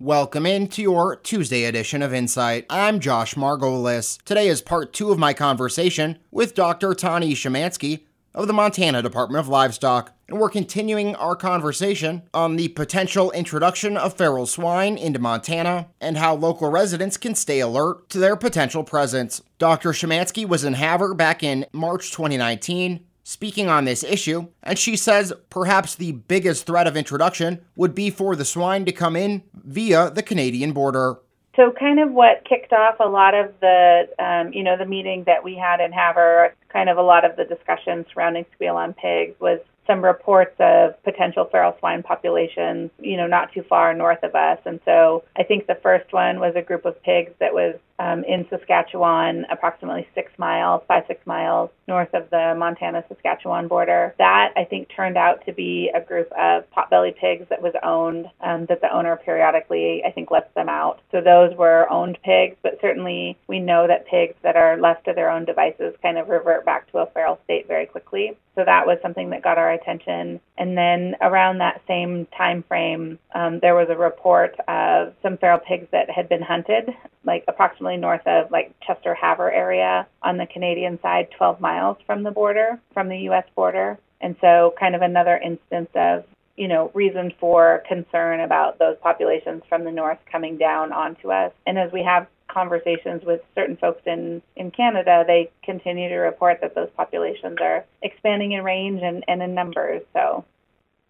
Welcome into your Tuesday edition of Insight. I'm Josh Margolis. Today is part two of my conversation with Dr. Tahnee Szymanski of the Montana Department of Livestock, and we're continuing our conversation on the potential introduction of feral swine into Montana and how local residents can stay alert to their potential presence. Dr. Szymanski was in Havre back in March 2019 speaking on this issue, and she says perhaps the biggest threat of introduction would be for the swine to come in via the Canadian border. So, kind of what kicked off a lot of the, um, you know, the meeting that we had in Havre, kind of a lot of the discussion surrounding squeal on pigs was some reports of potential feral swine populations, you know, not too far north of us. And so I think the first one was a group of pigs that was um, in Saskatchewan, approximately six miles, five, six miles north of the Montana Saskatchewan border. That I think turned out to be a group of potbelly pigs that was owned, um, that the owner periodically, I think, lets them out. So those were owned pigs, but certainly we know that pigs that are left to their own devices kind of revert back to a feral very quickly. So that was something that got our attention. And then around that same time frame, um, there was a report of some feral pigs that had been hunted, like approximately north of like Chester Havre area on the Canadian side, 12 miles from the border, from the U.S. border. And so, kind of another instance of you know, reason for concern about those populations from the north coming down onto us. And as we have conversations with certain folks in, in Canada, they continue to report that those populations are expanding in range and, and in numbers. So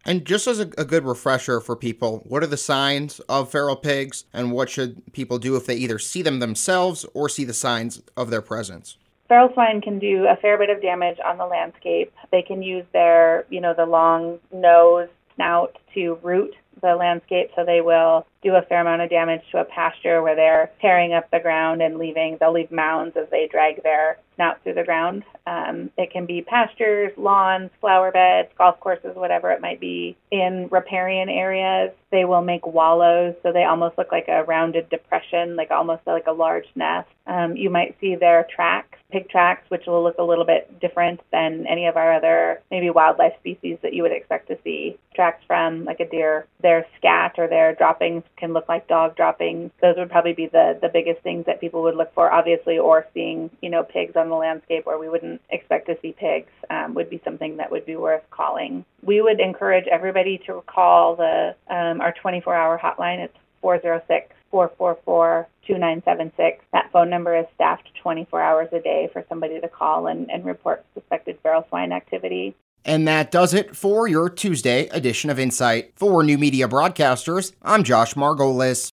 and just as a, a, good refresher for people, what are the signs of feral pigs and what should people do if they either see them themselves or see the signs of their presence? Feral swine can do a fair bit of damage on the landscape. They can use their, you know, the long nose, snout to root the landscape, so they will do a fair amount of damage to a pasture where they're tearing up the ground and leaving, they'll leave mounds as they drag their snout through the ground. Um, it can be pastures, lawns, flower beds, golf courses, whatever it might be. In riparian areas, they will make wallows, so they almost look like a rounded depression, like almost like a large nest. Um, you might see their tracks, pig tracks, which will look a little bit different than any of our other maybe wildlife species that you would expect to see. Tracks from like a deer, their scat or their droppings can look like dog droppings. Those would probably be the the biggest things that people would look for, obviously, or seeing you know pigs on the landscape where we wouldn't expect to see pigs um, would be something that would be worth calling. We would encourage everybody to call the um, our 24-hour hotline. It's 406 444 2976. That phone number is staffed 24 hours a day for somebody to call and, and report suspected feral swine activity. And that does it for your Tuesday edition of Insight. For New Media Broadcasters, I'm Josh Margolis.